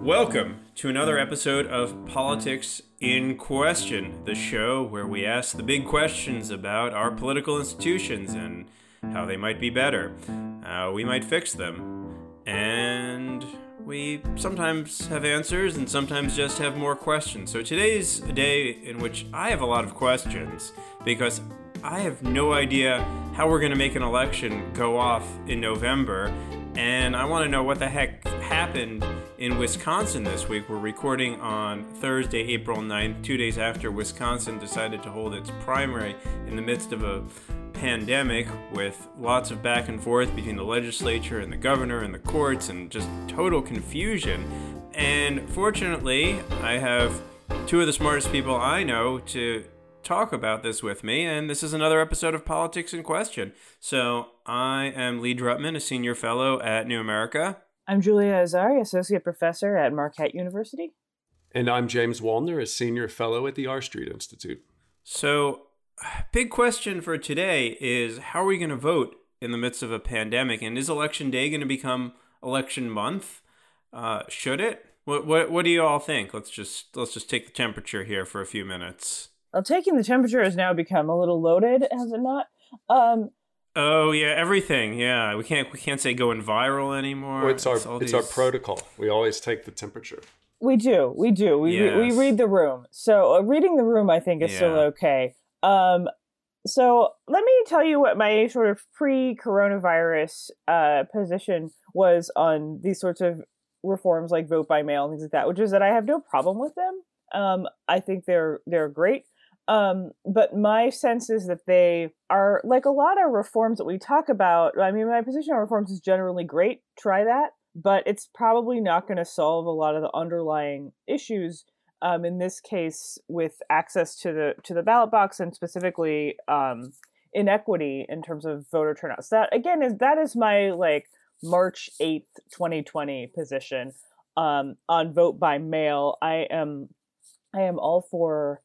Welcome to another episode of Politics in Question, the show where we ask the big questions about our political institutions and how they might be better, how we might fix them, and we sometimes have answers and sometimes just have more questions. So today's a day in which I have a lot of questions because I have no idea how we're going to make an election go off in November and I want to know what the heck happened in Wisconsin this week. We're recording on Thursday, April 9th, two days after Wisconsin decided to hold its primary in the midst of a pandemic with lots of back and forth between the legislature and the governor and the courts and just total confusion. And fortunately, I have two of the smartest people I know to talk about this with me, and this is another episode of Politics in Question. So I am Lee Drutman, a senior fellow at New America. I'm Julia Azari, associate professor at Marquette University. And I'm James Wallner, a senior fellow at the R Street Institute. So, big question for today is how are we going to vote in the midst of a pandemic? And is election day going to become election month? Uh, should it? What, what what do you all think? Let's just let's just take the temperature here for a few minutes. Well, taking the temperature has now become a little loaded, has it not? Um, oh yeah, everything. Yeah, we can't we can't say going viral anymore. Well, it's our it's, it's our protocol. We always take the temperature. We do, we do. We yes. re- we read the room. So uh, reading the room, I think, is yeah. still okay. Um, so let me tell you what my sort of pre-coronavirus uh, position was on these sorts of reforms, like vote by mail and things like that, which is that I have no problem with them. Um, I think they're they're great. Um, but my sense is that they are like a lot of reforms that we talk about. I mean, my position on reforms is generally great. Try that, but it's probably not going to solve a lot of the underlying issues. Um, in this case, with access to the to the ballot box and specifically um, inequity in terms of voter turnout. So that again is that is my like March eighth, twenty twenty position um, on vote by mail. I am I am all for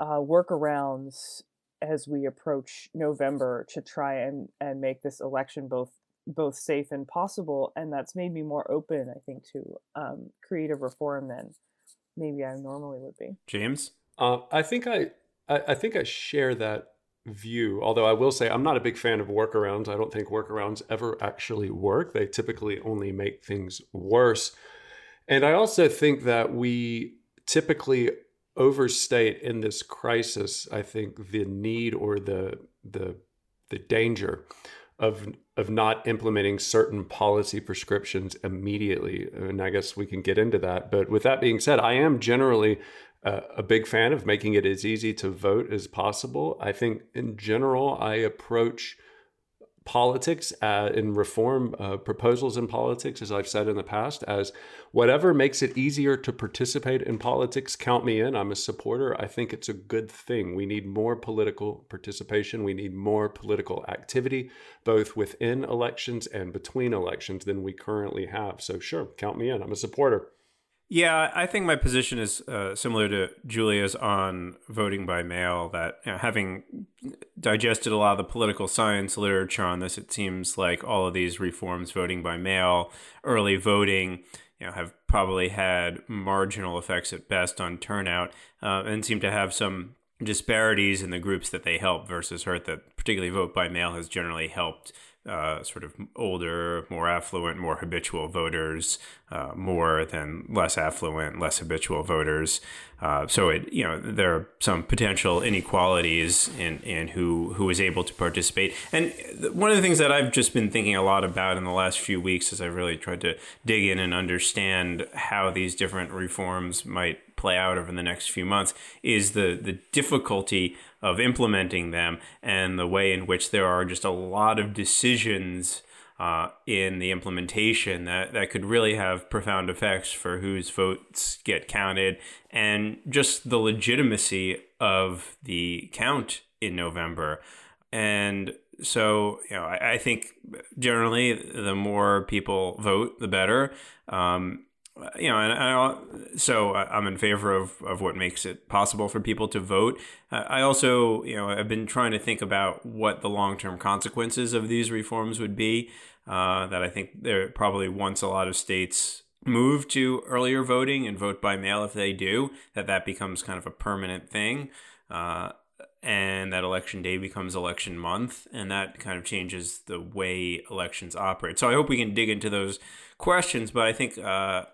uh, workarounds as we approach November to try and, and make this election both both safe and possible. And that's made me more open, I think, to um, creative reform than maybe I normally would be. James, uh, I think I, I I think I share that view. Although I will say I'm not a big fan of workarounds. I don't think workarounds ever actually work. They typically only make things worse. And I also think that we typically overstate in this crisis, I think, the need or the the the danger of of not implementing certain policy prescriptions immediately. And I guess we can get into that. But with that being said, I am generally uh, a big fan of making it as easy to vote as possible. I think in general, I approach politics uh, and reform uh, proposals in politics, as I've said in the past, as whatever makes it easier to participate in politics, count me in. I'm a supporter. I think it's a good thing. We need more political participation. We need more political activity, both within elections and between elections, than we currently have. So, sure, count me in. I'm a supporter. Yeah, I think my position is uh, similar to Julia's on voting by mail. That you know, having digested a lot of the political science literature on this, it seems like all of these reforms, voting by mail, early voting, you know, have probably had marginal effects at best on turnout, uh, and seem to have some disparities in the groups that they help versus hurt. That particularly vote by mail has generally helped uh, sort of older, more affluent, more habitual voters uh, more than less affluent, less habitual voters. Uh, so it you know there are some potential inequalities in in who who is able to participate. And one of the things that I've just been thinking a lot about in the last few weeks as I've really tried to dig in and understand how these different reforms might play out over the next few months is the the difficulty of implementing them and the way in which there are just a lot of decisions uh, in the implementation that, that could really have profound effects for whose votes get counted and just the legitimacy of the count in November. And so, you know, I, I think generally the more people vote, the better. Um, you know, and I, so I'm in favor of, of what makes it possible for people to vote. I also, you know, I've been trying to think about what the long term consequences of these reforms would be. Uh, that I think there probably once a lot of states move to earlier voting and vote by mail if they do, that that becomes kind of a permanent thing. Uh, and that election day becomes election month, and that kind of changes the way elections operate. So I hope we can dig into those questions, but I think uh,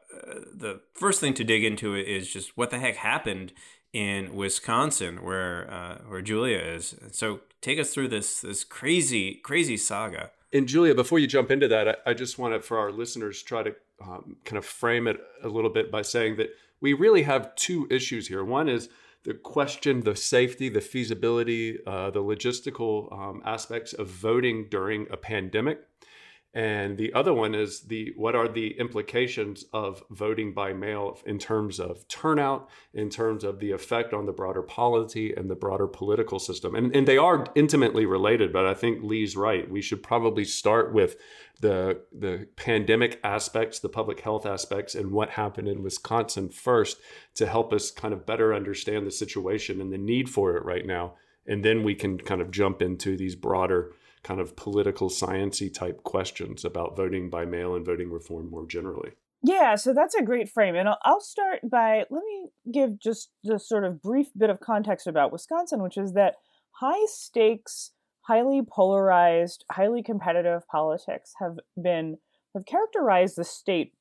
the first thing to dig into is just what the heck happened in Wisconsin, where uh, where Julia is. So take us through this this crazy crazy saga. And Julia, before you jump into that, I, I just want to, for our listeners, try to um, kind of frame it a little bit by saying that we really have two issues here. One is the question, the safety, the feasibility, uh, the logistical um, aspects of voting during a pandemic. And the other one is the what are the implications of voting by mail in terms of turnout, in terms of the effect on the broader polity and the broader political system. And, and they are intimately related, but I think Lee's right. We should probably start with the the pandemic aspects, the public health aspects, and what happened in Wisconsin first to help us kind of better understand the situation and the need for it right now. And then we can kind of jump into these broader kind of political sciency type questions about voting by mail and voting reform more generally. Yeah, so that's a great frame. And I'll, start by let me give just the sort of brief bit of context about Wisconsin, which is that high stakes, highly polarized, highly competitive politics have been have characterized the state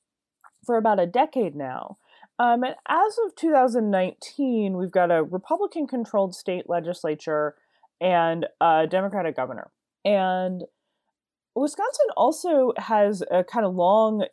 for about a decade now. Um, and as of 2019, we've got a Republican controlled state legislature and a Democratic governor. And Wisconsin also has a kind of long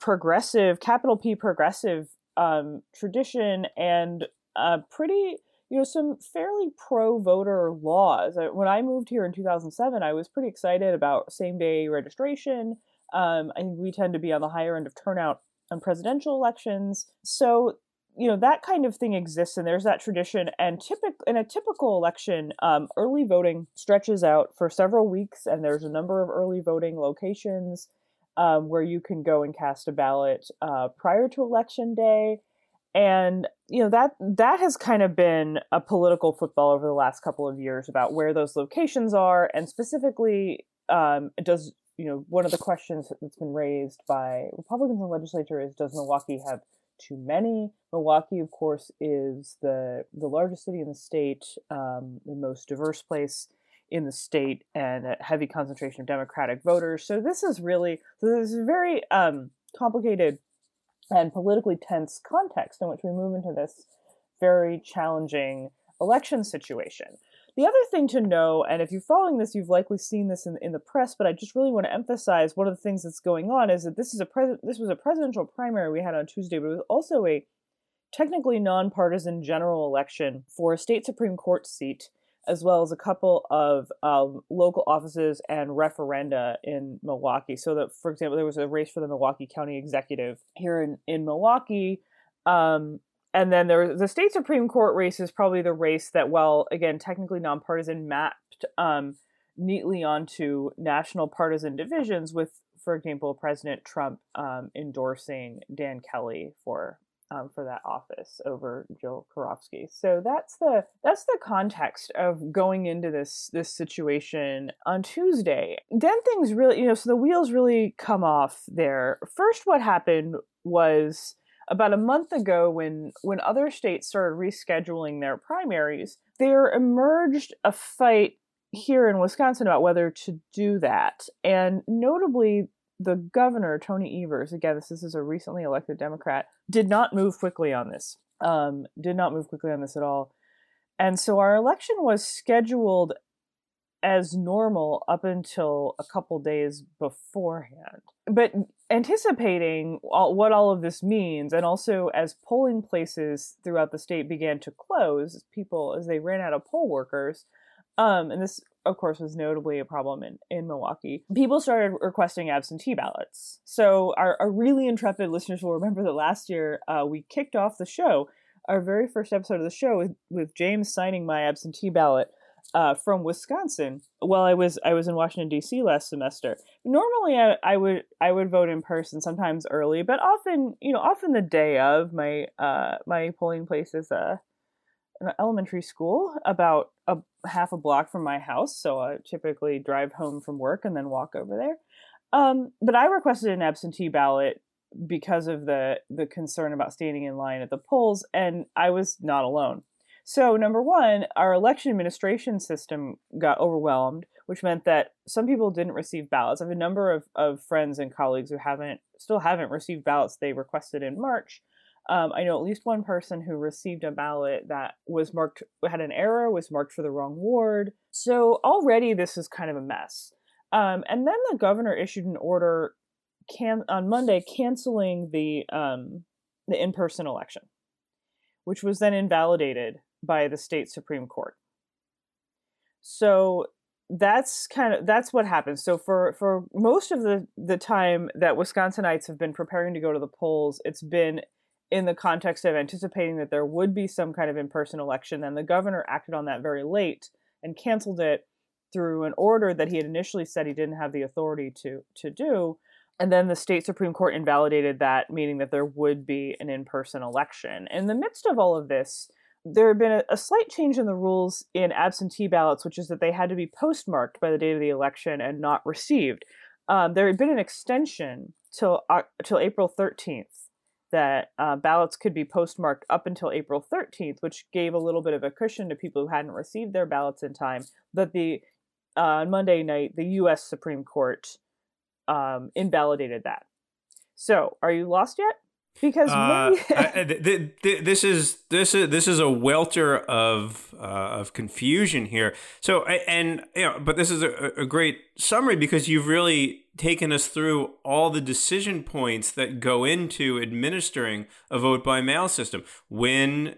progressive, capital P progressive um, tradition and a pretty, you know, some fairly pro voter laws. When I moved here in 2007, I was pretty excited about same day registration. Um, I think we tend to be on the higher end of turnout on presidential elections. So you know that kind of thing exists and there's that tradition and typical in a typical election um, early voting stretches out for several weeks and there's a number of early voting locations um, where you can go and cast a ballot uh, prior to election day. And you know that that has kind of been a political football over the last couple of years about where those locations are and specifically um, does you know one of the questions that's been raised by republicans in the legislature is does milwaukee have too many. Milwaukee, of course, is the the largest city in the state, um, the most diverse place in the state, and a heavy concentration of Democratic voters. So this is really so this is a very um, complicated and politically tense context in which we move into this very challenging election situation. The other thing to know, and if you're following this, you've likely seen this in, in the press, but I just really want to emphasize one of the things that's going on is that this is a pres- this was a presidential primary we had on Tuesday, but it was also a technically nonpartisan general election for a state supreme court seat, as well as a couple of um, local offices and referenda in Milwaukee. So that, for example, there was a race for the Milwaukee County Executive here in in Milwaukee. Um, and then there the state supreme court race is probably the race that well again technically nonpartisan mapped um, neatly onto national partisan divisions with for example president trump um, endorsing dan kelly for um, for that office over Jill Karofsky. So that's the that's the context of going into this this situation on Tuesday. Then things really, you know, so the wheels really come off there. First, what happened was about a month ago when when other states started rescheduling their primaries there emerged a fight here in Wisconsin about whether to do that. And notably the governor Tony Evers again this, this is a recently elected democrat did not move quickly on this um, did not move quickly on this at all. And so our election was scheduled as normal up until a couple days beforehand. But anticipating all, what all of this means, and also as polling places throughout the state began to close, people as they ran out of poll workers, um, and this of course was notably a problem in, in Milwaukee, people started requesting absentee ballots. So our, our really intrepid listeners will remember that last year uh, we kicked off the show, our very first episode of the show with, with James signing my absentee ballot uh, from Wisconsin. Well, I was I was in Washington D.C. last semester. Normally, I, I would I would vote in person, sometimes early, but often you know often the day of. My uh, my polling place is a an elementary school about a half a block from my house, so I typically drive home from work and then walk over there. Um, but I requested an absentee ballot because of the the concern about standing in line at the polls, and I was not alone. So, number one, our election administration system got overwhelmed, which meant that some people didn't receive ballots. I have a number of, of friends and colleagues who haven't still haven't received ballots they requested in March. Um, I know at least one person who received a ballot that was marked had an error, was marked for the wrong ward. So already this is kind of a mess. Um, and then the governor issued an order can on Monday canceling the um, the in person election, which was then invalidated by the state supreme court. So that's kind of that's what happens. So for for most of the the time that Wisconsinites have been preparing to go to the polls, it's been in the context of anticipating that there would be some kind of in-person election. And the governor acted on that very late and canceled it through an order that he had initially said he didn't have the authority to to do. And then the state Supreme Court invalidated that, meaning that there would be an in person election. In the midst of all of this, there had been a, a, slight change in the rules in absentee ballots, which is that they had to be postmarked by the date of the election and not received. Um, there had been an extension till uh, till April 13th that uh, ballots could be postmarked up until April 13th, which gave a little bit of a cushion to people who hadn't received their ballots in time. But the uh, on Monday night, the U.S. Supreme Court um, invalidated that. So, are you lost yet? Because uh, I, th- th- this is this is this is a welter of uh, of confusion here. So, and you know, but this is a, a great summary because you've really taken us through all the decision points that go into administering a vote by mail system. When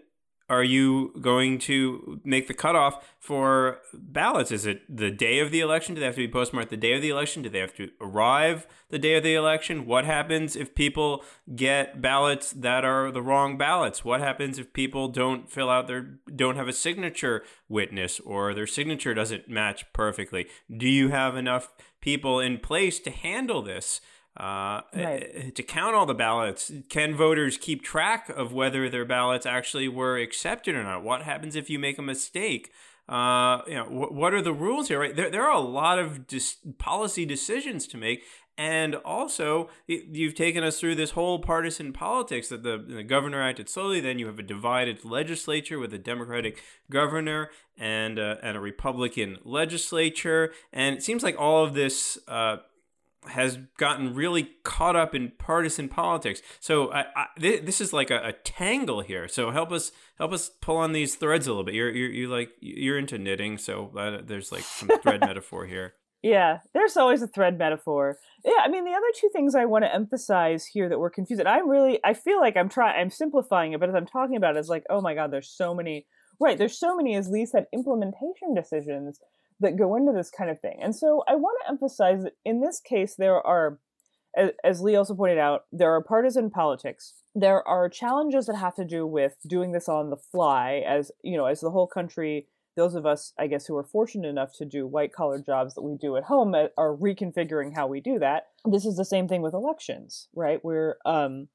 are you going to make the cutoff for ballots? Is it the day of the election? Do they have to be postmarked the day of the election? Do they have to arrive the day of the election? What happens if people get ballots that are the wrong ballots? What happens if people don't fill out their don't have a signature witness or their signature doesn't match perfectly? Do you have enough people in place to handle this? Uh, right. Eh, to count all the ballots, can voters keep track of whether their ballots actually were accepted or not? What happens if you make a mistake? Uh, you know, wh- what are the rules here? Right, there, there are a lot of dis- policy decisions to make, and also you've taken us through this whole partisan politics that the, the governor acted slowly. Then you have a divided legislature with a Democratic governor and uh, and a Republican legislature, and it seems like all of this. Uh, has gotten really caught up in partisan politics. So I, I, this is like a, a, tangle here. So help us help us pull on these threads a little bit. You're you're, you like you're into knitting, so uh, there's like some thread metaphor here. Yeah, there's always a thread metaphor. Yeah, I mean the other two things I want to emphasize here that we're confused. I'm really I feel like I'm trying I'm simplifying it, but as I'm talking about it, it's like oh my god, there's so many. Right, there's so many, as Lee said, implementation decisions that go into this kind of thing. And so I want to emphasize that in this case, there are, as Lee also pointed out, there are partisan politics. There are challenges that have to do with doing this on the fly, as you know, as the whole country. Those of us, I guess, who are fortunate enough to do white collar jobs that we do at home uh, are reconfiguring how we do that. This is the same thing with elections, right? We're um,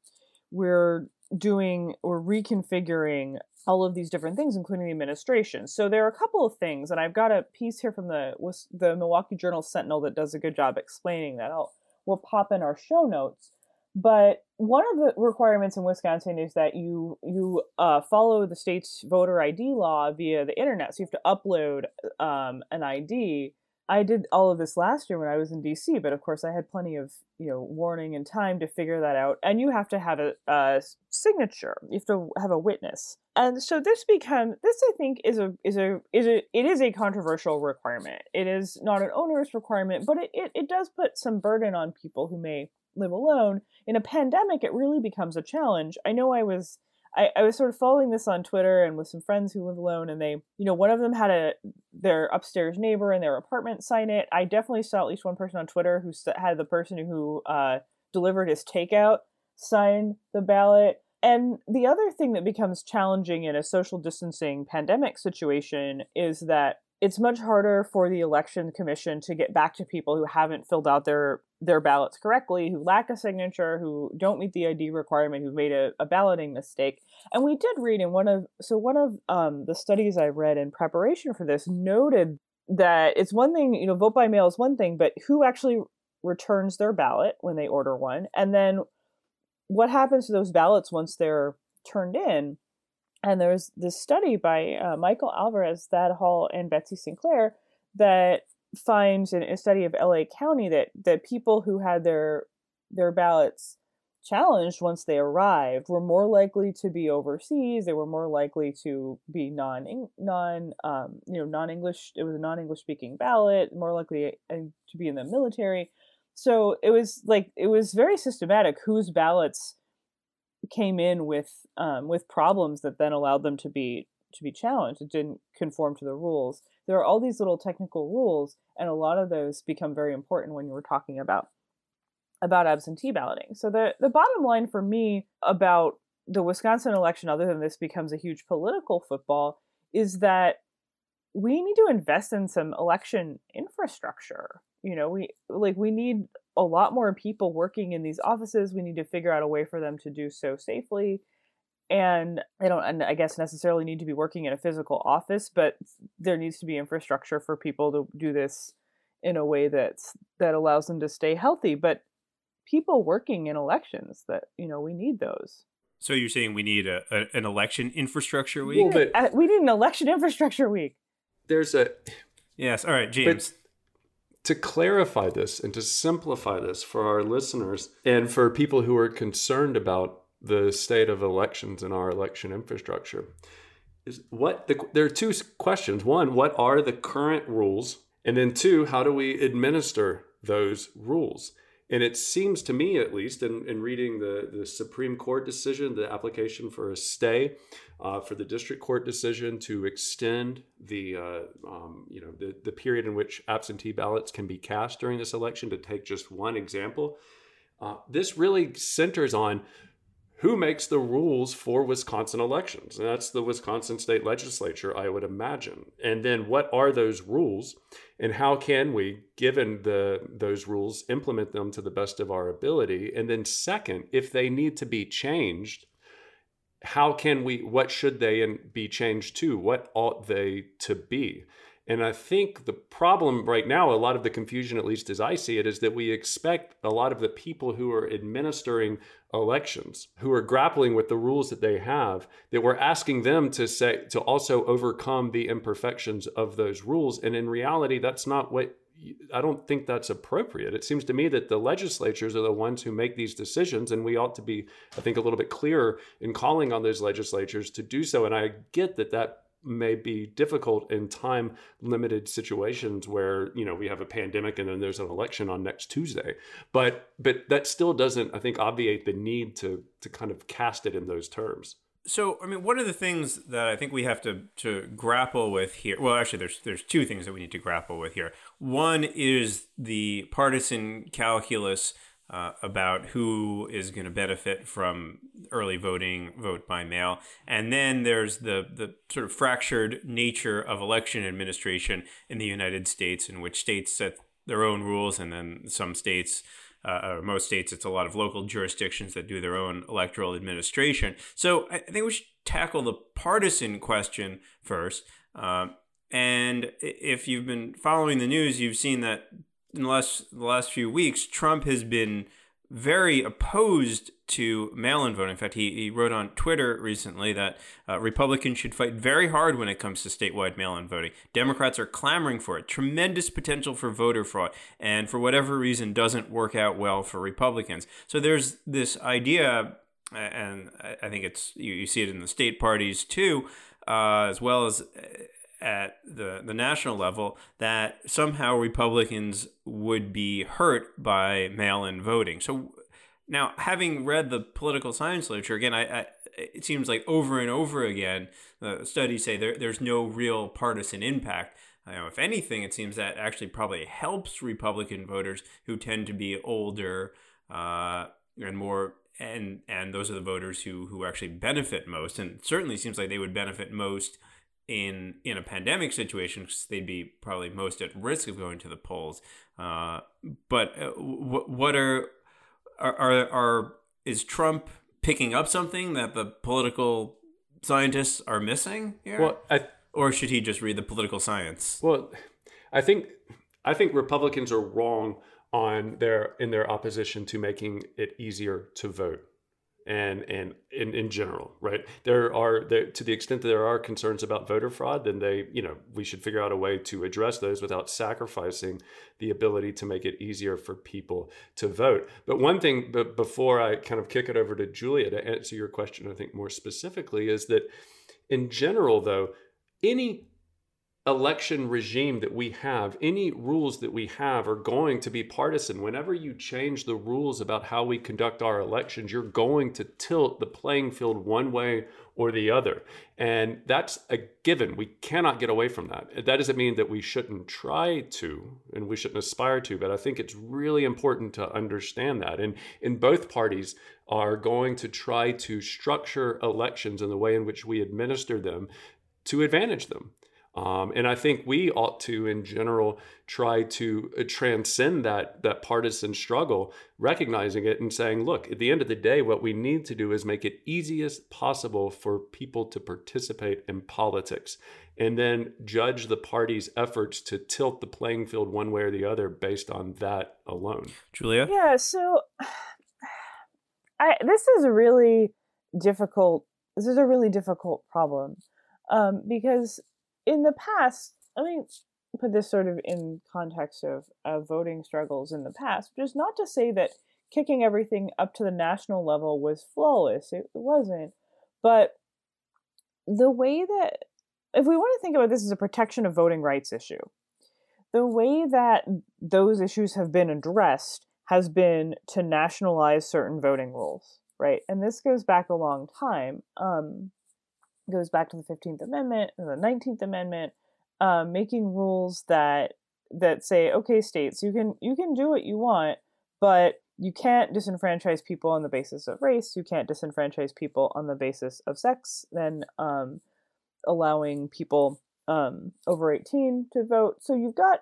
we're doing or reconfiguring all of these different things, including the administration. So there are a couple of things, and I've got a piece here from the the Milwaukee Journal Sentinel that does a good job explaining that. I'll we'll pop in our show notes. But one of the requirements in Wisconsin is that you you uh, follow the state's voter ID law via the internet. So you have to upload um, an ID I did all of this last year when I was in DC, but of course I had plenty of you know warning and time to figure that out. And you have to have a, a signature. You have to have a witness. And so this become this I think is a is a is a it is a controversial requirement. It is not an onerous requirement, but it, it, it does put some burden on people who may live alone. In a pandemic, it really becomes a challenge. I know I was I, I was sort of following this on Twitter and with some friends who live alone, and they, you know, one of them had a their upstairs neighbor in their apartment sign it. I definitely saw at least one person on Twitter who had the person who uh, delivered his takeout sign the ballot. And the other thing that becomes challenging in a social distancing pandemic situation is that it's much harder for the election commission to get back to people who haven't filled out their their ballots correctly, who lack a signature, who don't meet the ID requirement, who've made a, a balloting mistake. And we did read in one of so one of um, the studies I read in preparation for this noted that it's one thing, you know, vote by mail is one thing, but who actually returns their ballot when they order one, and then what happens to those ballots once they're turned in? And there was this study by uh, Michael Alvarez, Thad Hall, and Betsy Sinclair that finds in a study of LA County that that people who had their their ballots challenged once they arrived were more likely to be overseas. They were more likely to be non non um, you know non english it was a non english speaking ballot more likely uh, to be in the military. So it was like it was very systematic whose ballots came in with um, with problems that then allowed them to be to be challenged it didn't conform to the rules there are all these little technical rules and a lot of those become very important when you were talking about about absentee balloting. So the the bottom line for me about the Wisconsin election, other than this becomes a huge political football, is that we need to invest in some election infrastructure. You know, we like we need a lot more people working in these offices. We need to figure out a way for them to do so safely. And they don't, I guess, necessarily need to be working in a physical office, but there needs to be infrastructure for people to do this in a way that's that allows them to stay healthy. But people working in elections that you know we need those so you're saying we need a, a an election infrastructure week well, but we need an election infrastructure week there's a yes all right james to clarify this and to simplify this for our listeners and for people who are concerned about the state of elections and our election infrastructure is what the, there are two questions. One what are the current rules? And then two how do we administer those rules and it seems to me, at least, in, in reading the, the Supreme Court decision, the application for a stay uh, for the district court decision to extend the uh, um, you know the, the period in which absentee ballots can be cast during this election, to take just one example, uh, this really centers on who makes the rules for Wisconsin elections? And that's the Wisconsin state legislature, I would imagine. And then what are those rules and how can we, given the those rules, implement them to the best of our ability? And then second, if they need to be changed, how can we what should they be changed to? What ought they to be? And I think the problem right now, a lot of the confusion, at least as I see it, is that we expect a lot of the people who are administering elections, who are grappling with the rules that they have, that we're asking them to say to also overcome the imperfections of those rules. And in reality, that's not what I don't think that's appropriate. It seems to me that the legislatures are the ones who make these decisions, and we ought to be, I think, a little bit clearer in calling on those legislatures to do so. And I get that that may be difficult in time limited situations where you know we have a pandemic and then there's an election on next Tuesday. But but that still doesn't I think obviate the need to to kind of cast it in those terms. So I mean one of the things that I think we have to to grapple with here? Well actually there's there's two things that we need to grapple with here. One is the partisan calculus uh, about who is going to benefit from early voting, vote by mail. And then there's the, the sort of fractured nature of election administration in the United States, in which states set their own rules, and then some states, uh, or most states, it's a lot of local jurisdictions that do their own electoral administration. So I think we should tackle the partisan question first. Uh, and if you've been following the news, you've seen that in the last the last few weeks, Trump has been very opposed to mail-in voting. In fact, he, he wrote on Twitter recently that uh, Republicans should fight very hard when it comes to statewide mail-in voting. Democrats are clamoring for it. Tremendous potential for voter fraud, and for whatever reason, doesn't work out well for Republicans. So there's this idea, and I think it's you, you see it in the state parties too, uh, as well as at the, the national level that somehow Republicans would be hurt by mail in voting. So now, having read the political science literature, again, I, I it seems like over and over again, the studies say there, there's no real partisan impact. You know, if anything, it seems that actually probably helps Republican voters who tend to be older uh, and more and and those are the voters who who actually benefit most and certainly seems like they would benefit most in in a pandemic situation because they'd be probably most at risk of going to the polls. Uh, but uh, w- what are, are are are is Trump picking up something that the political scientists are missing here? Well, I, or should he just read the political science? Well, I think I think Republicans are wrong on their in their opposition to making it easier to vote. And and in, in general right? There are there, to the extent that there are concerns about voter fraud then they you know we should figure out a way to address those without sacrificing the ability to make it easier for people to vote. But one thing but before i kind of kick it over to julia to answer your question i think more specifically is that in general though any election regime that we have, any rules that we have are going to be partisan. Whenever you change the rules about how we conduct our elections, you're going to tilt the playing field one way or the other. And that's a given. We cannot get away from that. That doesn't mean that we shouldn't try to and we shouldn't aspire to, but I think it's really important to understand that. And in both parties are going to try to structure elections in the way in which we administer them to advantage them. Um, and I think we ought to, in general, try to uh, transcend that that partisan struggle, recognizing it and saying, look, at the end of the day, what we need to do is make it easiest possible for people to participate in politics, and then judge the party's efforts to tilt the playing field one way or the other based on that alone. Julia, yeah. So, I this is a really difficult. This is a really difficult problem um, because in the past, I mean, put this sort of in context of, of voting struggles in the past, just not to say that kicking everything up to the national level was flawless. It, wasn't. But the way that, if we want to think about this as a protection of voting rights issue, the way that those issues have been addressed has been to nationalize certain voting rules, right? And this goes back a long time. Um, goes back to the 15th Amendment and the 19th Amendment, um, making rules that that say, okay, states, you can you can do what you want, but you can't disenfranchise people on the basis of race. You can't disenfranchise people on the basis of sex. Then um, allowing people um, over 18 to vote. So you've got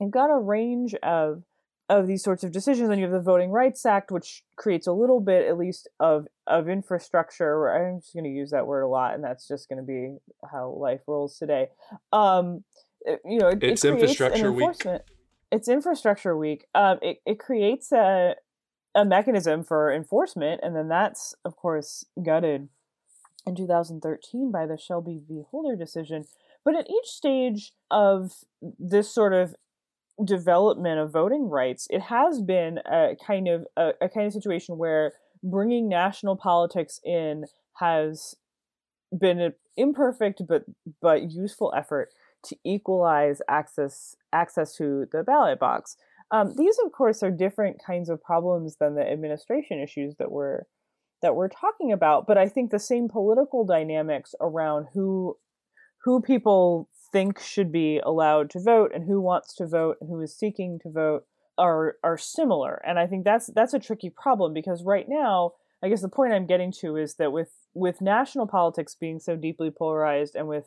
you've got a range of of these sorts of decisions. And you have the Voting Rights Act, which creates a little bit, at least, of of infrastructure. I'm just going to use that word a lot, and that's just going to be how life rolls today. Um, it, you know, it, it's it infrastructure week. It's infrastructure week. Um, it it creates a a mechanism for enforcement, and then that's of course gutted in 2013 by the Shelby v. Holder decision. But at each stage of this sort of development of voting rights, it has been a kind of a, a kind of situation where bringing national politics in has been an imperfect but but useful effort to equalize access access to the ballot box. Um, these, of course, are different kinds of problems than the administration issues that we're that we're talking about. But I think the same political dynamics around who who people think should be allowed to vote and who wants to vote and who is seeking to vote are are similar. And i think that's that's a tricky problem because right now i guess the point i'm getting to is that with with national politics being so deeply polarized and with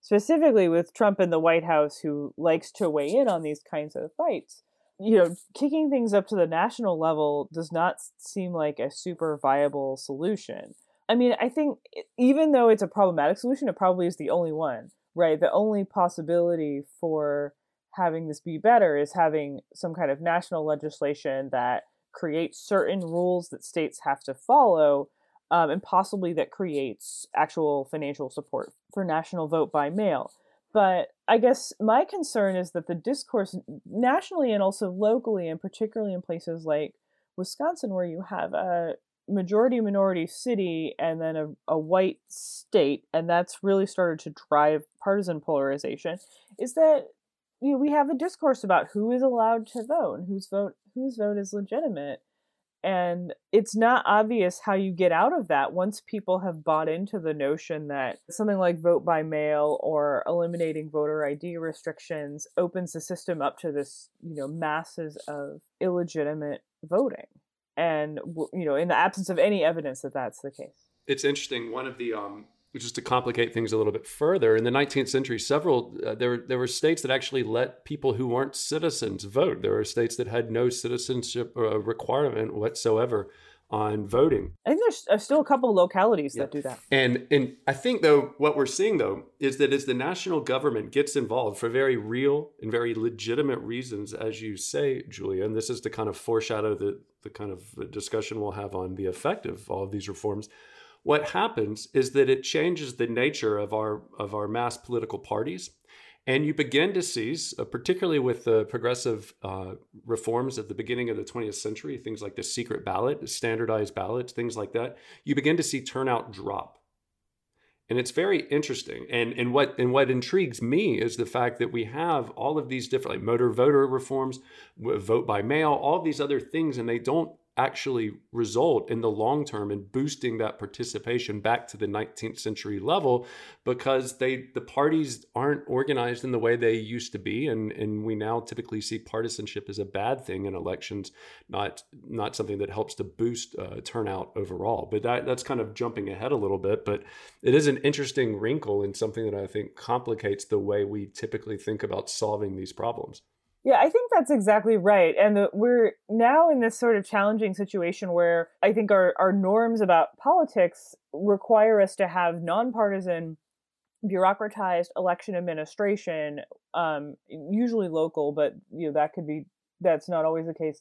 specifically with trump in the white house who likes to weigh in on these kinds of fights you know kicking things up to the national level does not seem like a super viable solution. I mean i think even though it's a problematic solution it probably is the only one right? The only possibility for having this be better is having some kind of national legislation that creates certain rules that states have to follow, um, and possibly that creates actual financial support for national vote by mail. But I guess my concern is that the discourse nationally and also locally, and particularly in places like Wisconsin, where you have a majority minority city and then a, a white state and that's really started to drive partisan polarization is that you know we have a discourse about who is allowed to vote and whose vote whose vote is legitimate and it's not obvious how you get out of that once people have bought into the notion that something like vote by mail or eliminating voter ID restrictions opens the system up to this, you know, masses of illegitimate voting and you know in the absence of any evidence that that's the case. It's interesting. One of the um just to complicate things a little bit further in the 19th century several uh, there there were states that actually let people who weren't citizens vote. There were states that had no citizenship uh, requirement whatsoever on voting. I think there's uh, still a couple localities yeah. that do that. And and I think though what we're seeing though is that as the national government gets involved for very real and very legitimate reasons, as you say, Julia, and this is to kind of foreshadow the the kind of discussion we'll have on the effect of all of these reforms. What happens is that it changes the nature of our of our mass political parties and you begin to see, uh, particularly with the progressive uh, reforms at the beginning of the 20th century, things like the secret ballot, standardized ballots, things like that, you begin to see turnout drop. And it's very interesting. And, and, what, and what intrigues me is the fact that we have all of these different like motor voter reforms, vote by mail, all these other things, and they don't actually result in the long term in boosting that participation back to the 19th century level because they the parties aren't organized in the way they used to be. And and we now typically see partisanship as a bad thing in elections not not something that helps to boost uh, turnout overall. But that that's kind of jumping ahead a little bit. But it is an interesting wrinkle and something that I think complicates the way we typically think about solving these problems yeah, I think that's exactly right. And the, we're now in this sort of challenging situation where I think our, our norms about politics require us to have nonpartisan, bureaucratized election administration, um, usually local, but you know that could be that's not always the case.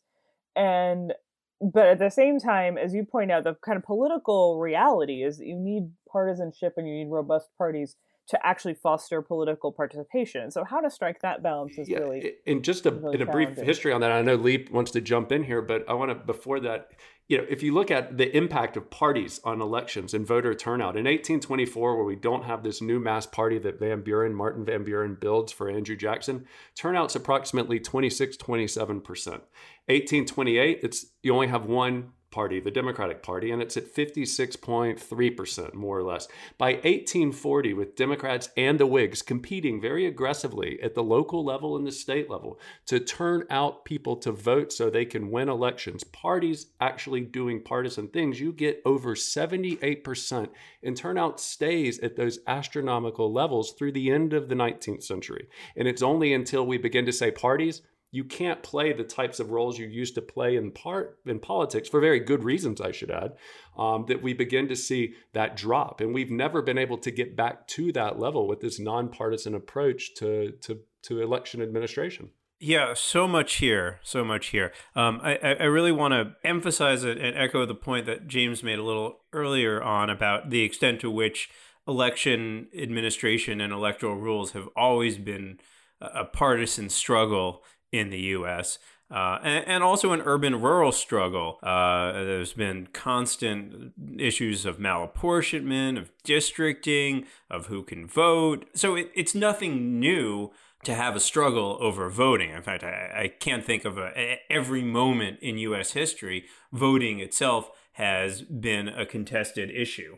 And but at the same time, as you point out, the kind of political reality is that you need partisanship and you need robust parties to actually foster political participation. So how to strike that balance is yeah, really and just a, really in a brief history on that. I know Lee wants to jump in here, but I want to before that. You know, if you look at the impact of parties on elections and voter turnout in 1824, where we don't have this new mass party that Van Buren, Martin Van Buren builds for Andrew Jackson, turnout's approximately 26, 27 percent. 1828, it's you only have one Party, the Democratic Party, and it's at 56.3%, more or less. By 1840, with Democrats and the Whigs competing very aggressively at the local level and the state level to turn out people to vote so they can win elections, parties actually doing partisan things, you get over 78%, and turnout stays at those astronomical levels through the end of the 19th century. And it's only until we begin to say parties, you can't play the types of roles you used to play in part in politics for very good reasons, I should add. Um, that we begin to see that drop, and we've never been able to get back to that level with this nonpartisan approach to to to election administration. Yeah, so much here, so much here. Um, I, I really want to emphasize it and echo the point that James made a little earlier on about the extent to which election administration and electoral rules have always been a partisan struggle in the U.S. Uh, and, and, also an urban rural struggle. Uh, there's been constant issues of malapportionment, of districting, of who can vote. So it, it's nothing new to have a struggle over voting. In fact, I, I can't think of a, every moment in U.S. history voting itself has been a contested issue.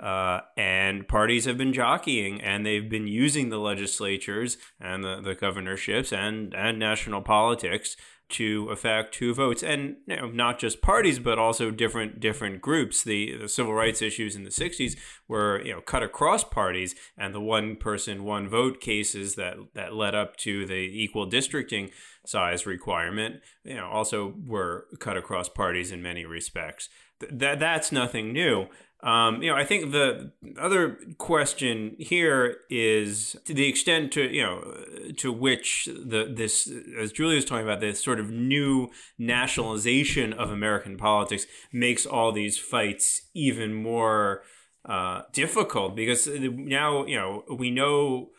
Uh, and parties have been jockeying and they've been using the legislatures and the, the governorships and, and national politics to affect who votes. And you know, not just parties but also different different groups. The, the civil rights issues in the 60s were you know cut across parties and the one person one vote cases that that led up to the equal districting size requirement you know also were cut across parties in many respects. That that's nothing new um, you know, I think the other question here is to the extent to you know to which the this as Julia was talking about this sort of new nationalization of American politics makes all these fights even more uh, difficult because now you know we know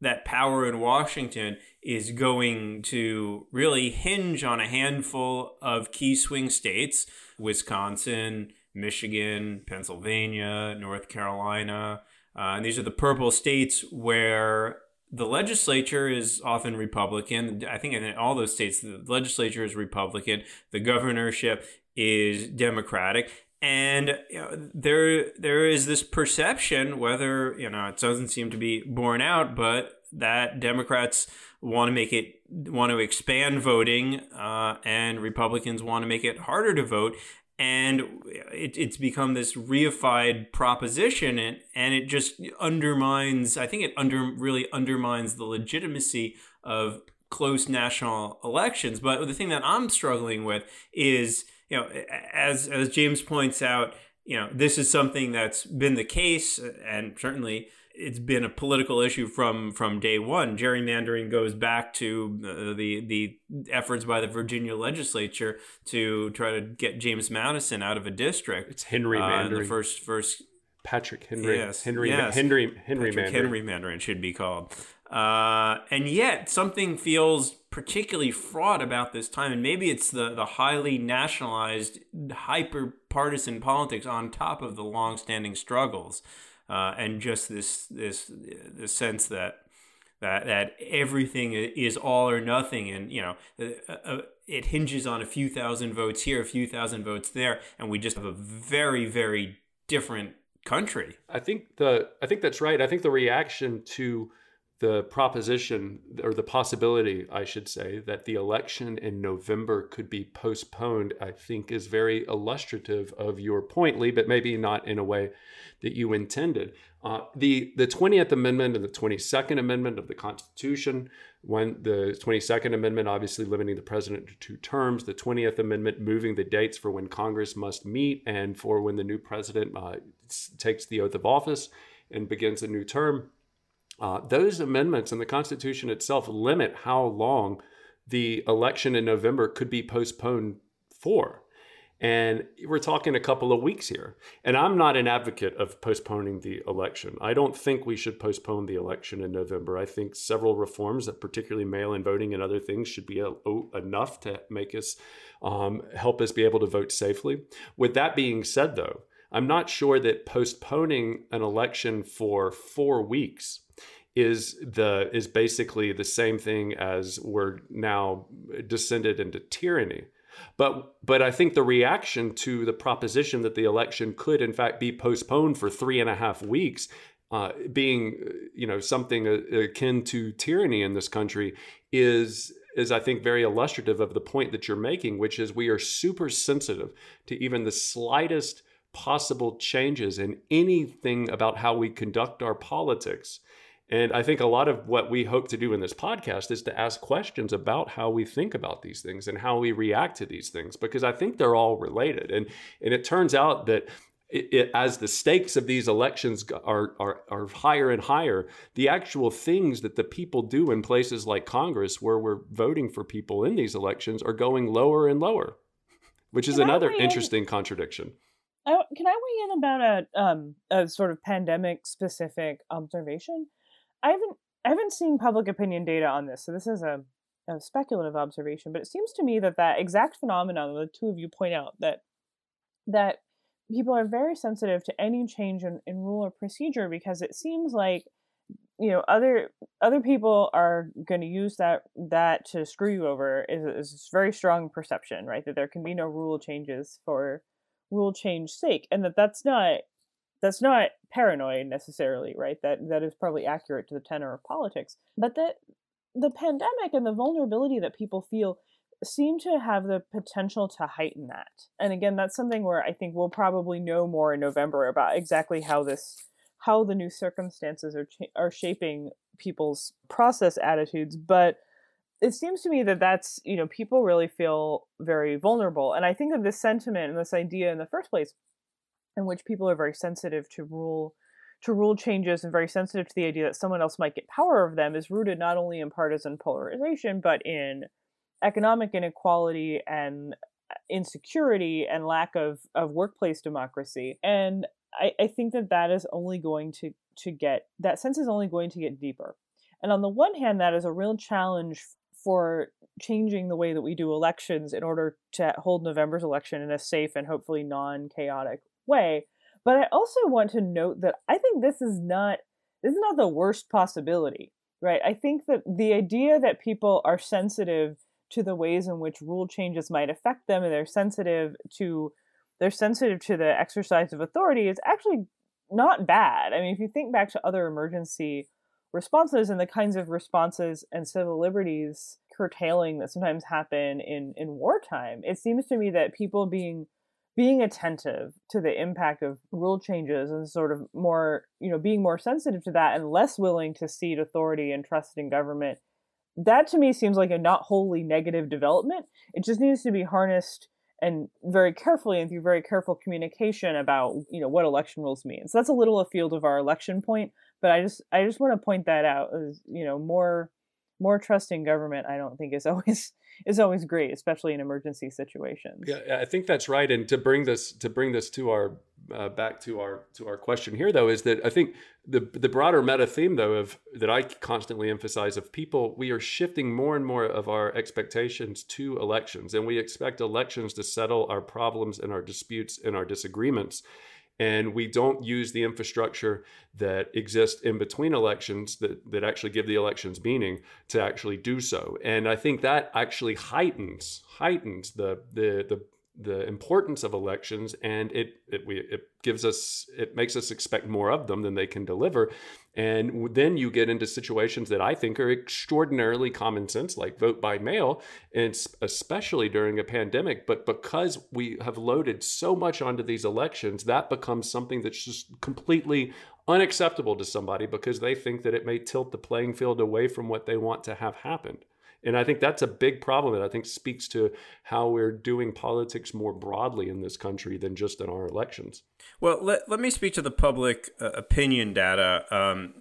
that power in Washington is going to really hinge on a handful of key swing states, Wisconsin. Michigan, Pennsylvania, North Carolina. Uh, and these are the purple states where the legislature is often Republican. I think in all those states, the legislature is Republican, the governorship is Democratic. And you know, there, there is this perception, whether you know it doesn't seem to be borne out, but that Democrats want to make it want to expand voting, uh, and Republicans want to make it harder to vote and it, it's become this reified proposition and, and it just undermines i think it under really undermines the legitimacy of close national elections. But the thing that i'm struggling with is you know, as as James points out, you know, this is something that's been the case, and certainly it's been a political issue from from day one. Gerrymandering goes back to uh, the the efforts by the Virginia legislature to try to get James Madison out of a district. It's Henry uh, Mandarin. The first first Patrick Henry. Yes, Henry. Yes. Henry. Henry. Patrick Mandarin. Henry Mandarin should be called. Uh, and yet something feels particularly fraught about this time, and maybe it's the the highly nationalized, hyper partisan politics on top of the long-standing struggles uh, and just this this the sense that that that everything is all or nothing, and you know. Uh, uh, it hinges on a few thousand votes here, a few thousand votes there, and we just have a very, very different country. I think the I think that's right. I think the reaction to the proposition or the possibility, I should say, that the election in November could be postponed, I think is very illustrative of your point, Lee, but maybe not in a way that you intended. Uh, the the 20th Amendment and the 22nd Amendment of the Constitution, when the 22nd Amendment obviously limiting the president to two terms, the 20th Amendment moving the dates for when Congress must meet and for when the new president uh, takes the oath of office and begins a new term uh, those amendments in the Constitution itself limit how long the election in November could be postponed for. And we're talking a couple of weeks here. And I'm not an advocate of postponing the election. I don't think we should postpone the election in November. I think several reforms, particularly mail in voting and other things, should be a, enough to make us um, help us be able to vote safely. With that being said, though, I'm not sure that postponing an election for four weeks is the is basically the same thing as we're now descended into tyranny. But but I think the reaction to the proposition that the election could in fact be postponed for three and a half weeks, uh, being you know something akin to tyranny in this country, is is I think very illustrative of the point that you're making, which is we are super sensitive to even the slightest possible changes in anything about how we conduct our politics and I think a lot of what we hope to do in this podcast is to ask questions about how we think about these things and how we react to these things, because I think they're all related. And, and it turns out that it, it, as the stakes of these elections are, are, are higher and higher, the actual things that the people do in places like Congress, where we're voting for people in these elections, are going lower and lower, which is can another interesting contradiction. I, can I weigh in about a, um, a sort of pandemic specific observation? I haven't I haven't seen public opinion data on this, so this is a, a speculative observation. But it seems to me that that exact phenomenon that the two of you point out that that people are very sensitive to any change in, in rule or procedure because it seems like you know other other people are going to use that that to screw you over is, is very strong perception right that there can be no rule changes for rule change sake and that that's not that's not paranoid necessarily, right? That that is probably accurate to the tenor of politics. But that the pandemic and the vulnerability that people feel seem to have the potential to heighten that. And again, that's something where I think we'll probably know more in November about exactly how this how the new circumstances are cha- are shaping people's process attitudes, but it seems to me that that's you know people really feel very vulnerable and i think of this sentiment and this idea in the first place in which people are very sensitive to rule to rule changes and very sensitive to the idea that someone else might get power of them is rooted not only in partisan polarization but in economic inequality and uh, insecurity and lack of, of workplace democracy and I, I think that that is only going to to get that sense is only going to get deeper. And on the one hand that is a real challenge for changing the way that we do elections in order to hold November's election in a safe and hopefully non-chaotic way. But I also want to note that I think this is not this is not the worst possibility, right? I think that the idea that people are sensitive to the ways in which rule changes might affect them and they're sensitive to they're sensitive to the exercise of authority is actually not bad. I mean, if you think back to other emergency responses and the kinds of responses and civil liberties curtailing that sometimes happen in in wartime, it seems to me that people being being attentive to the impact of rule changes and sort of more, you know, being more sensitive to that and less willing to cede authority and trust in government, that to me seems like a not wholly negative development. It just needs to be harnessed and very carefully and through very careful communication about you know what election rules mean. So that's a little afield of our election point, but I just I just want to point that out as you know more more trust in government. I don't think is always is always great, especially in emergency situations. Yeah, I think that's right. And to bring this to bring this to our uh, back to our to our question here though is that I think the the broader meta theme though of that I constantly emphasize of people we are shifting more and more of our expectations to elections and we expect elections to settle our problems and our disputes and our disagreements and we don't use the infrastructure that exists in between elections that, that actually give the elections meaning to actually do so. And i think that actually heightens heightens the the the the importance of elections and it it we it gives us it makes us expect more of them than they can deliver. And then you get into situations that I think are extraordinarily common sense like vote by mail and especially during a pandemic. But because we have loaded so much onto these elections that becomes something that's just completely unacceptable to somebody because they think that it may tilt the playing field away from what they want to have happened and I think that's a big problem that I think speaks to how we're doing politics more broadly in this country than just in our elections. Well, let, let me speak to the public uh, opinion data. Um,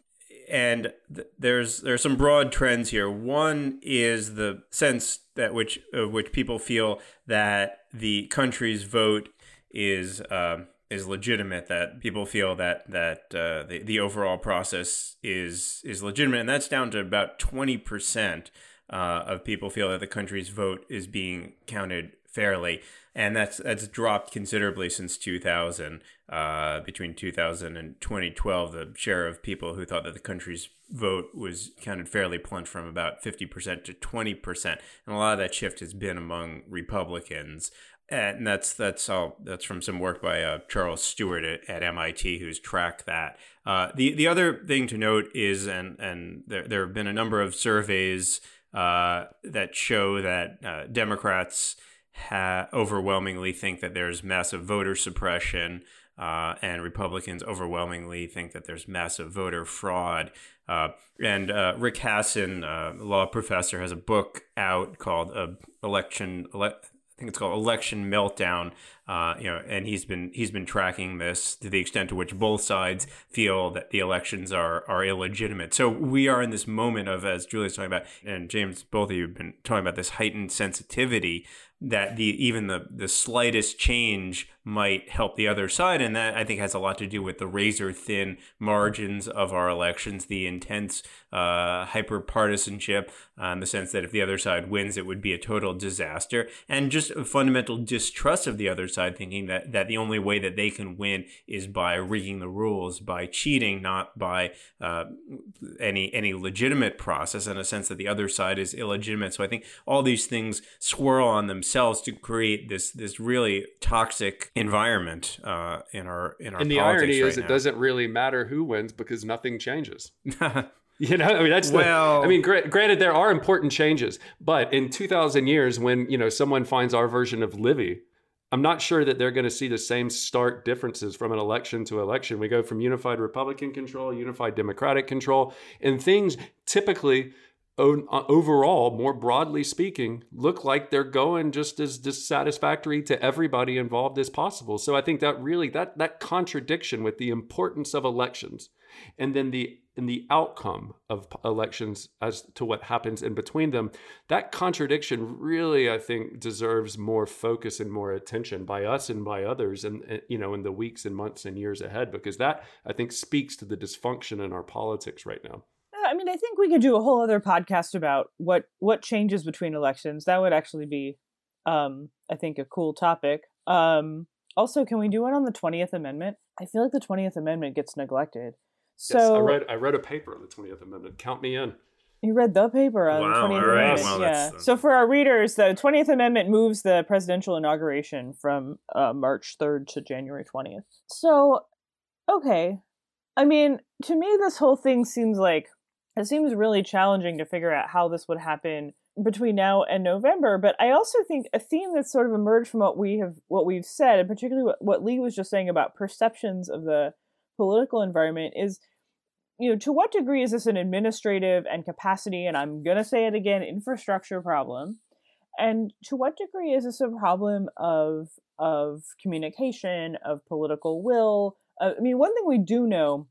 and th- there's there's some broad trends here. One is the sense that which uh, which people feel that the country's vote is uh, is legitimate. That people feel that that uh, the the overall process is is legitimate, and that's down to about twenty percent uh, of people feel that the country's vote is being counted fairly, and that's that's dropped considerably since 2000. Uh, between 2000 and 2012, the share of people who thought that the country's vote was counted fairly plunged from about 50% to 20%, and a lot of that shift has been among Republicans. And that's that's all. That's from some work by uh, Charles Stewart at, at, MIT, who's tracked that. Uh, the the other thing to note is, and and there there have been a number of surveys uh, that show that uh, Democrats ha- overwhelmingly think that there's massive voter suppression, uh, and Republicans overwhelmingly think that there's massive voter fraud. Uh, and uh, Rick Hasen, a law professor, has a book out called "Election." Ele- I think it's called Election Meltdown. Uh, you know, and he's been he's been tracking this to the extent to which both sides feel that the elections are are illegitimate. So we are in this moment of, as Julia's talking about, and James, both of you have been talking about this heightened sensitivity that the even the the slightest change might help the other side and that i think has a lot to do with the razor thin margins of our elections the intense uh, hyper partisanship uh, in the sense that if the other side wins it would be a total disaster and just a fundamental distrust of the other side thinking that that the only way that they can win is by rigging the rules by cheating not by uh, any any legitimate process in a sense that the other side is illegitimate so i think all these things swirl on themselves to create this this really toxic environment uh, in our in our. And the irony right is, now. it doesn't really matter who wins because nothing changes. You know, I mean, that's well. The, I mean, gra- granted, there are important changes, but in 2,000 years, when you know someone finds our version of Livy, I'm not sure that they're going to see the same stark differences from an election to election. We go from unified Republican control, unified Democratic control, and things typically uh, overall, more broadly speaking, look like they're going just as dissatisfactory to everybody involved as possible. So I think that really that that contradiction with the importance of elections and then the in the outcome of elections as to what happens in between them, that contradiction really I think deserves more focus and more attention by us and by others and you know in the weeks and months and years ahead because that I think speaks to the dysfunction in our politics right now. I mean, I think we could do a whole other podcast about what what changes between elections. That would actually be, um, I think, a cool topic. Um, also, can we do one on the Twentieth Amendment? I feel like the Twentieth Amendment gets neglected. So yes, I read I read a paper on the Twentieth Amendment. Count me in. You read the paper on wow, the 20th right. Amendment. Well, yeah. Uh... So for our readers, the 20th Amendment moves the presidential inauguration from uh, March 3rd to January 20th. So, okay. I mean, to me, this whole thing seems like it seems really challenging to figure out how this would happen between now and November. But I also think a theme that's sort of emerged from what we have, what we've said, and particularly what, what Lee was just saying about perceptions of the political environment is, you know, to what degree is this an administrative and capacity, and I'm going to say it again, infrastructure problem? and to what degree is this a problem of of communication, of political will? Uh, I mean, one thing we do know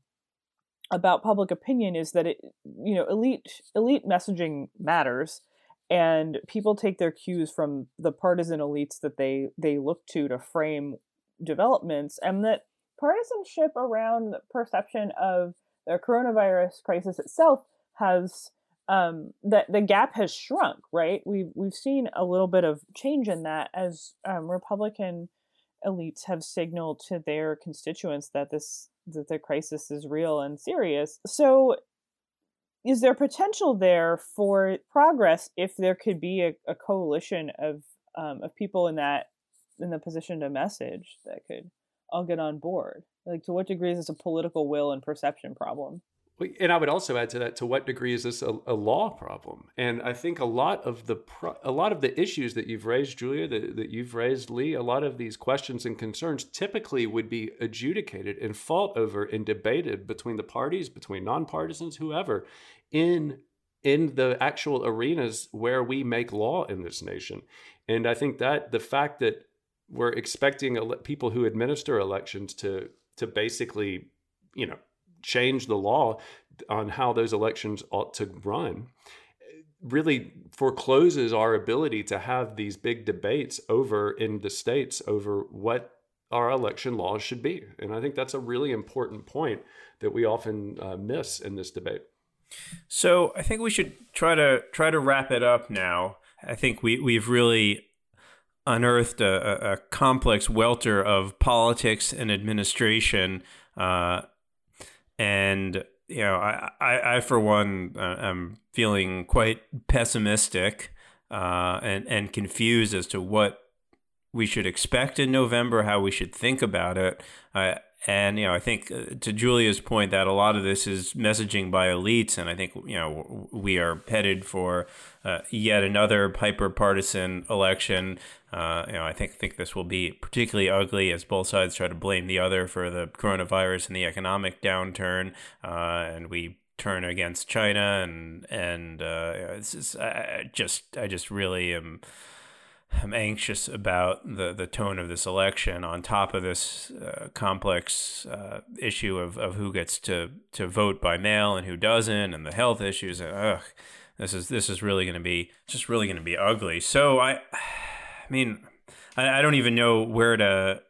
about public opinion is that it, you know, elite elite messaging matters, and people take their cues from the partisan elites that they they look to to frame developments, and that partisanship around the perception of the coronavirus crisis itself has um, that the gap has shrunk. Right, we've we've seen a little bit of change in that as um, Republican elites have signaled to their constituents that this that the crisis is real and serious. So is there potential there for progress if there could be a, a coalition of um, of people in that in the position to message that could all get on board? Like, to what degree is this a political will and perception problem? And I would also add to that: to what degree is this a, a law problem? And I think a lot of the pro- a lot of the issues that you've raised, Julia, that, that you've raised, Lee, a lot of these questions and concerns typically would be adjudicated and fought over and debated between the parties, between nonpartisans, whoever, in in the actual arenas where we make law in this nation. And I think that the fact that we're expecting ele- people who administer elections to to basically, you know, change the law on how those elections ought to run really forecloses our ability to have these big debates over in the states over what our election laws should be. And I think that's a really important point that we often uh, miss in this debate. So I think we should try to try to wrap it up now. I think we we've really unearthed a, a complex welter of politics and administration uh, and you know, I, I, I for one, uh, am feeling quite pessimistic uh, and and confused as to what we should expect in November, how we should think about it. Uh, and you know, I think uh, to Julia's point that a lot of this is messaging by elites, and I think you know we are headed for uh, yet another hyper partisan election. Uh, you know, I think think this will be particularly ugly as both sides try to blame the other for the coronavirus and the economic downturn, uh, and we turn against China, and and uh, just, I just I just really am. I'm anxious about the, the tone of this election on top of this uh, complex uh, issue of, of who gets to, to vote by mail and who doesn't, and the health issues. And, ugh, this is this is really going to be just really going to be ugly. So I, I mean, I, I don't even know where to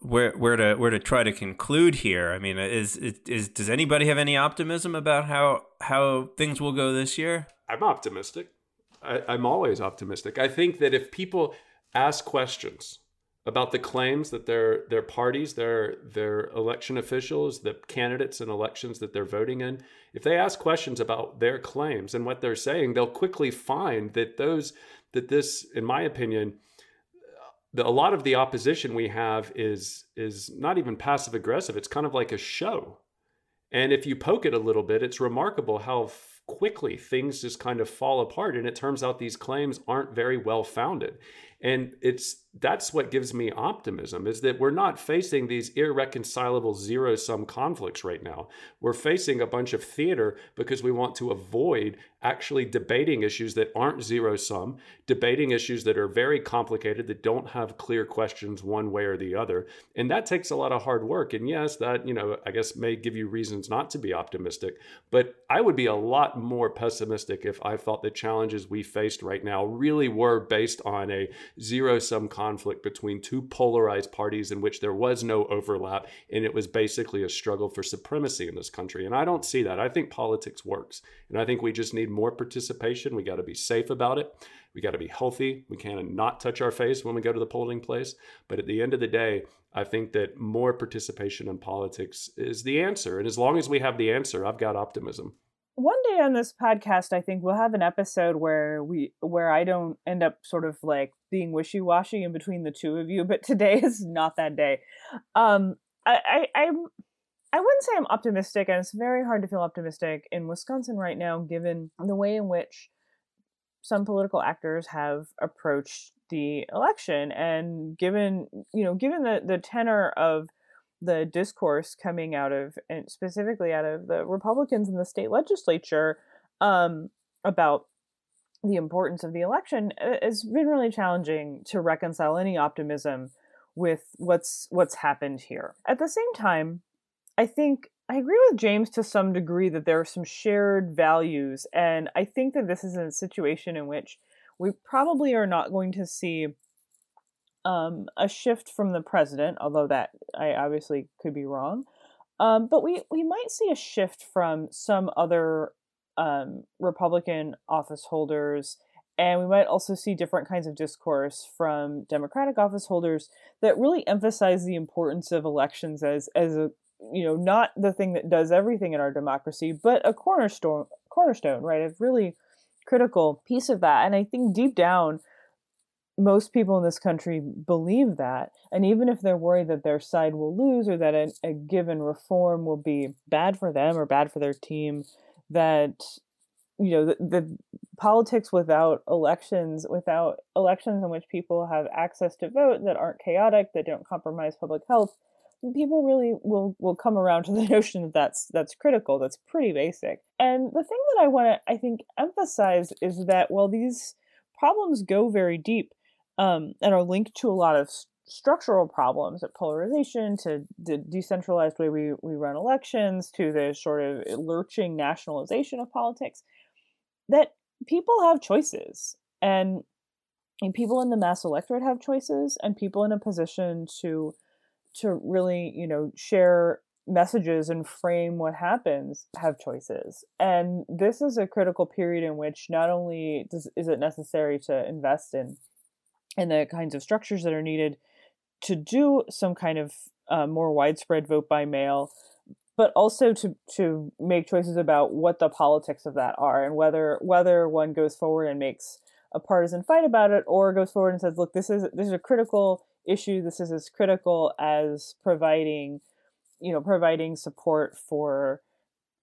where where to where to try to conclude here. I mean, is, is is does anybody have any optimism about how how things will go this year? I'm optimistic. I, I'm always optimistic. I think that if people ask questions about the claims that their their parties, their their election officials, the candidates in elections that they're voting in, if they ask questions about their claims and what they're saying, they'll quickly find that those that this, in my opinion, the, a lot of the opposition we have is is not even passive aggressive. It's kind of like a show, and if you poke it a little bit, it's remarkable how quickly things just kind of fall apart and it turns out these claims aren't very well founded and it's that's what gives me optimism is that we're not facing these irreconcilable zero sum conflicts right now. We're facing a bunch of theater because we want to avoid actually debating issues that aren't zero sum debating issues that are very complicated that don't have clear questions one way or the other. And that takes a lot of hard work. And yes that you know i guess may give you reasons not to be optimistic but i would be a lot more pessimistic if i thought the challenges we faced right now really were based on a zero sum conflict between two polarized parties in which there was no overlap and it was basically a struggle for supremacy in this country. And I don't see that. I think politics works. And I think we just need more participation. We got to be safe about it. We got to be healthy. We can't not touch our face when we go to the polling place. But at the end of the day, I think that more participation in politics is the answer. And as long as we have the answer, I've got optimism one day on this podcast i think we'll have an episode where we where i don't end up sort of like being wishy-washy in between the two of you but today is not that day. Um i i i'm i wouldn't say i'm optimistic and it's very hard to feel optimistic in wisconsin right now given the way in which some political actors have approached the election and given you know given the the tenor of the discourse coming out of and specifically out of the Republicans in the state legislature um, about the importance of the election, it's been really challenging to reconcile any optimism with what's what's happened here. At the same time, I think I agree with James to some degree that there are some shared values, and I think that this is a situation in which we probably are not going to see um, a shift from the president, although that I obviously could be wrong. Um, but we we might see a shift from some other um, Republican office holders, and we might also see different kinds of discourse from Democratic office holders that really emphasize the importance of elections as as a you know not the thing that does everything in our democracy, but a cornerstone cornerstone, right? A really critical piece of that. And I think deep down, most people in this country believe that. And even if they're worried that their side will lose or that a, a given reform will be bad for them or bad for their team, that you know the, the, politics without elections without elections in which people have access to vote that aren't chaotic that don't compromise public health people really will will come around to the notion that that's that's critical that's pretty basic and the thing that i want to i think emphasize is that while these problems go very deep um, and are linked to a lot of structural problems of polarization to the decentralized way we, we run elections to the sort of lurching nationalization of politics that people have choices and, and people in the mass electorate have choices and people in a position to to really you know share messages and frame what happens have choices. And this is a critical period in which not only does, is it necessary to invest in in the kinds of structures that are needed to do some kind of uh, more widespread vote by mail, but also to to make choices about what the politics of that are and whether whether one goes forward and makes a partisan fight about it or goes forward and says, look, this is this is a critical issue. This is as critical as providing, you know, providing support for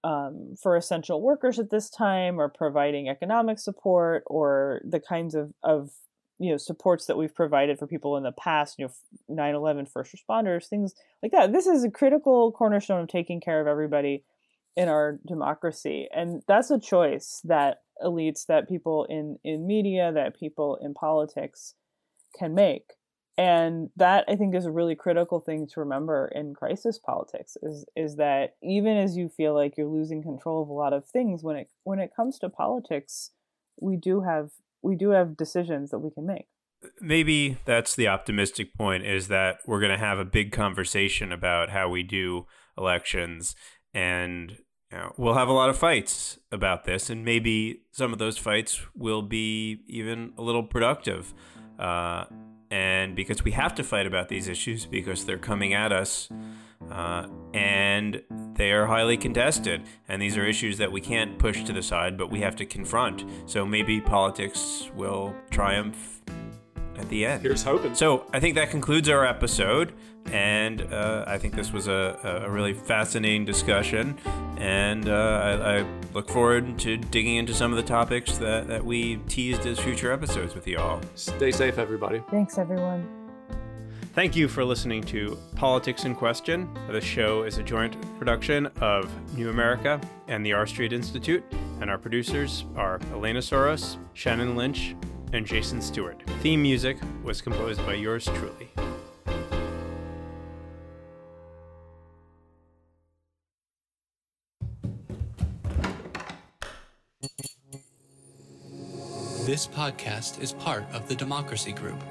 um, for essential workers at this time, or providing economic support, or the kinds of of you know supports that we've provided for people in the past you know 9-11 first responders things like that. This is a critical cornerstone of taking care of everybody in our democracy and that's a choice that elites that people in in media that people in politics can make. And that i think is a really critical thing to remember in crisis politics is is that even as you feel like you're losing control of a lot of things when it when it comes to politics we do have we do have decisions that we can make. Maybe that's the optimistic point is that we're going to have a big conversation about how we do elections and you know, we'll have a lot of fights about this and maybe some of those fights will be even a little productive uh, and because we have to fight about these issues because they're coming at us uh, and they are highly contested. And these are issues that we can't push to the side, but we have to confront. So maybe politics will triumph at the end. Here's hoping. So I think that concludes our episode. And uh, I think this was a, a really fascinating discussion. And uh, I, I, look forward to digging into some of the topics that, that we teased as future episodes with you all. Stay safe, everybody. Thanks, everyone. Thank you for listening to Politics in Question. The show is a joint production of New America and the R Street Institute, and our producers are Elena Souris, Shannon Lynch, and Jason Stewart. Theme music was composed by yours truly. This podcast is part of the Democracy Group